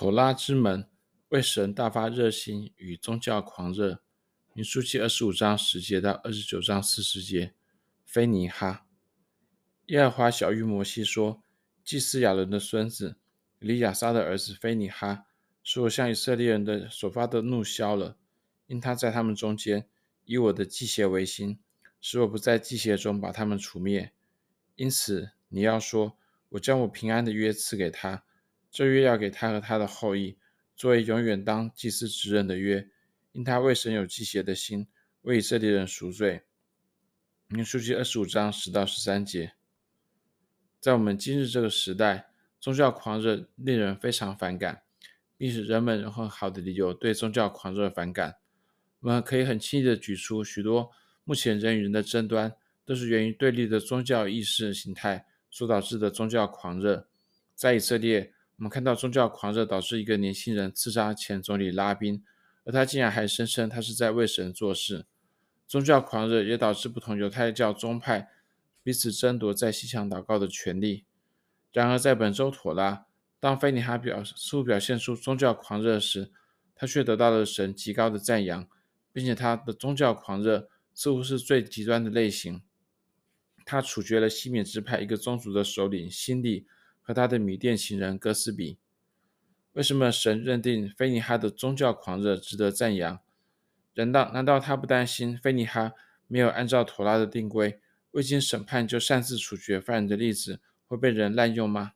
妥拉之门为神大发热心与宗教狂热。民数记二十五章十节到二十九章四十节。非尼哈，耶和华晓諭摩西说：“祭司亚伦的孙子以利亚撒的儿子非尼哈，使我向以色列人的所发的怒消了，因他在他们中间以我的祭邪为心，使我不在祭邪中把他们除灭。因此你要说，我将我平安的约赐给他。”这约要给他和他的后裔，作为永远当祭司职任的约，因他为神有祭邪的心，为以色列人赎罪。民书记二十五章十到十三节。在我们今日这个时代，宗教狂热令人非常反感，并使人们有很好的理由对宗教狂热反感。我们可以很轻易的举出许多目前人与人的争端，都是源于对立的宗教意识形态所导致的宗教狂热。在以色列，我们看到宗教狂热导致一个年轻人刺杀前总理拉宾，而他竟然还声称他是在为神做事。宗教狂热也导致不同犹太教宗派彼此争夺在西墙祷告的权利。然而，在本周妥拉，当菲尼哈表似乎表现出宗教狂热时，他却得到了神极高的赞扬，并且他的宗教狂热似乎是最极端的类型。他处决了西缅支派一个宗族的首领辛利。和他的米甸情人哥斯比，为什么神认定菲尼哈的宗教狂热值得赞扬？难道难道他不担心菲尼哈没有按照妥拉的定规，未经审判就擅自处决犯人的例子会被人滥用吗？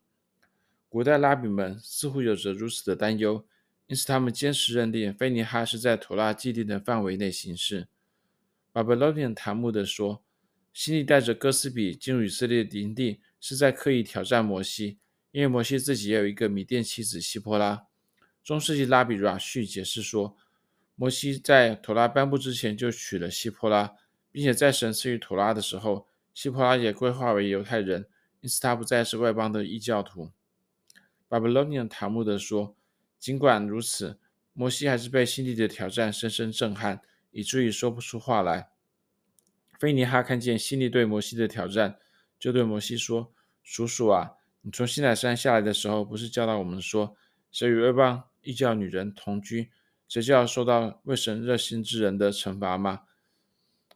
古代拉比们似乎有着如此的担忧，因此他们坚持认定菲尼哈是在妥拉既定的范围内行事。巴比伦尼亚塔木德说，西利带着哥斯比进入以色列的营地，是在刻意挑战摩西。因为摩西自己也有一个米甸妻子西波拉，中世纪拉比拉旭解释说，摩西在妥拉颁布之前就娶了西波拉，并且在神赐予妥拉的时候，西波拉也归化为犹太人，因此他不再是外邦的异教徒。巴比伦尼亚塔木德说，尽管如此，摩西还是被辛利的挑战深深震撼，以至于说不出话来。菲尼哈看见辛利对摩西的挑战，就对摩西说：“叔叔啊。”你从西乃山下来的时候，不是教导我们说，谁与外邦异教女人同居，谁就要受到为神热心之人的惩罚吗？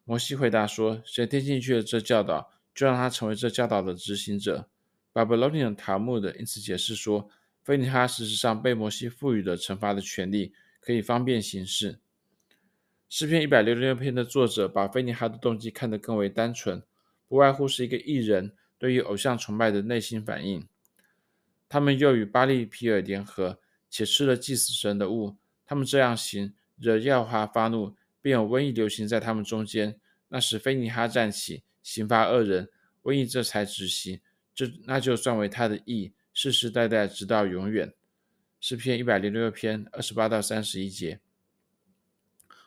摩西回答说：谁听进去了这教导，就让他成为这教导的执行者。巴比伦尼的塔木的因此解释说，菲尼哈事实上被摩西赋予了惩罚的权利，可以方便行事。诗篇一百六十六篇的作者把菲尼哈的动机看得更为单纯，不外乎是一个艺人。对于偶像崇拜的内心反应，他们又与巴力皮尔联合，且吃了祭死神的物。他们这样行，惹耀华发怒，便有瘟疫流行在他们中间。那时非尼哈站起，刑罚恶人，瘟疫这才止息。这那就算为他的义，世世代代直到永远。诗篇一百零六篇二十八到三十一节。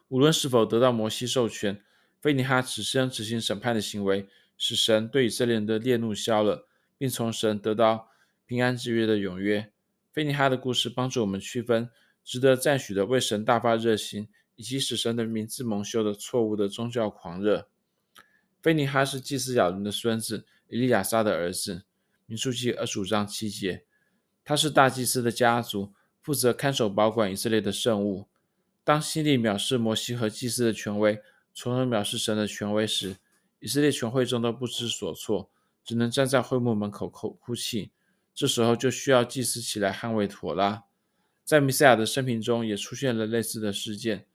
无论是否得到摩西授权，非尼哈此生执行审判的行为。使神对以色列人的烈怒消了，并从神得到平安之约的永约。菲尼哈的故事帮助我们区分值得赞许的为神大发热心，以及使神的名字蒙羞的错误的宗教狂热。菲尼哈是祭司亚伦的孙子，以利亚撒的儿子。民书记二十五章七节，他是大祭司的家族，负责看守保管以色列的圣物。当辛利藐视摩西和祭司的权威，从而藐视神的权威时，以色列全会众都不知所措，只能站在会幕门口哭哭泣。这时候就需要祭司起来捍卫妥拉。在弥赛亚的生平中也出现了类似的事件。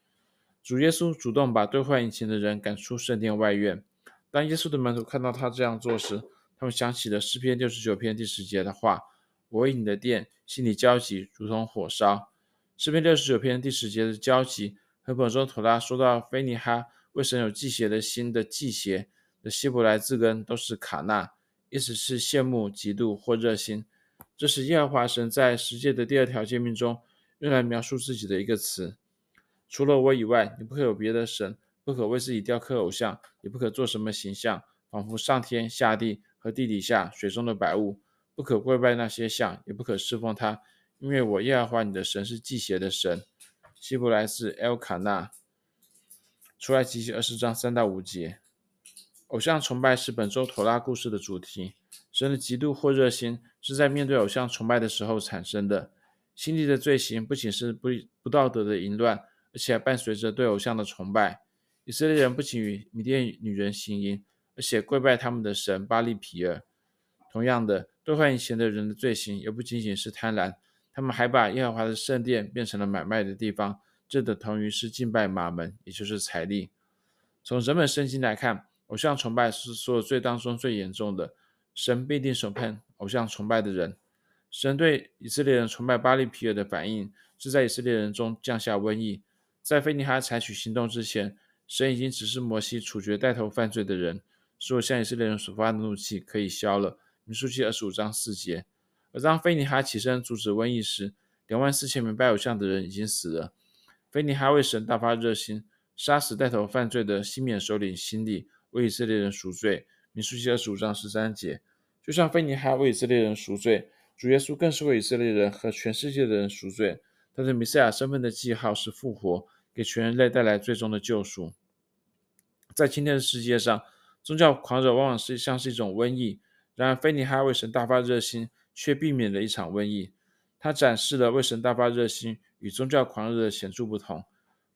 主耶稣主动把兑换银钱的人赶出圣殿外院。当耶稣的门徒看到他这样做时，他们想起了诗篇六十九篇第十节的话：“我为你的殿心里焦急，如同火烧。”诗篇六十九篇第十节的焦急，和本周妥拉说到菲尼哈为神有祭邪的心的祭邪。的希伯来字根都是卡纳，意思是羡慕、嫉妒或热心。这是耶和华神在十诫的第二条诫命中用来描述自己的一个词。除了我以外，你不可有别的神，不可为自己雕刻偶像，也不可做什么形象，仿佛上天下地和地底下水中的百物，不可跪拜那些像，也不可侍奉他，因为我耶和华你的神是忌邪的神。希伯来字 El 卡纳，出埃及记二十章三到五节。偶像崇拜是本周妥拉故事的主题。神的嫉妒或热心是在面对偶像崇拜的时候产生的。新立的罪行不仅是不不道德的淫乱，而且还伴随着对偶像的崇拜。以色列人不仅与米甸女人行淫，而且跪拜他们的神巴力皮尔。同样的，兑换银钱的人的罪行也不仅仅是贪婪，他们还把耶和华的圣殿变成了买卖的地方，这等同于是敬拜玛门，也就是财力。从人本圣经来看，偶像崇拜是所有罪当中最严重的，神必定审判偶像崇拜的人。神对以色列人崇拜巴力毗尔的反应，是在以色列人中降下瘟疫。在非尼哈采取行动之前，神已经指示摩西处决带头犯罪的人，说向以色列人所发的怒气可以消了。民数记二十五章四节。而当非尼哈起身阻止瘟疫时，两万四千名拜偶像的人已经死了。非尼哈为神大发热心，杀死带头犯罪的西缅首领辛利，为以色列人赎罪。民数记二十五章十三节。就像非尼哈为以色列人赎罪，主耶稣更是为以色列人和全世界的人赎罪。他的弥赛亚身份的记号是复活，给全人类带来最终的救赎。在今天的世界上，宗教狂热往往是像是一种瘟疫。然而，非尼哈为神大发热心，却避免了一场瘟疫。他展示了为神大发热心与宗教狂热的显著不同。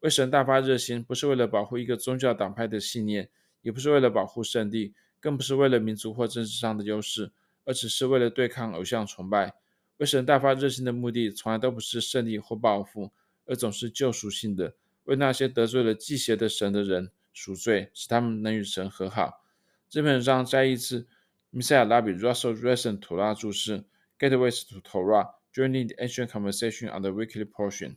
为神大发热心，不是为了保护一个宗教党派的信念，也不是为了保护圣地，更不是为了民族或政治上的优势，而只是为了对抗偶像崇拜。为神大发热心的目的，从来都不是胜利或报复，而总是救赎性的，为那些得罪了忌邪的神的人赎罪，使他们能与神和好。这篇文章摘译自米赛亚拉比 Russell Resen 妥拉注释，Gateways to Torah, Joining the Ancient Conversation on the Weekly Portion。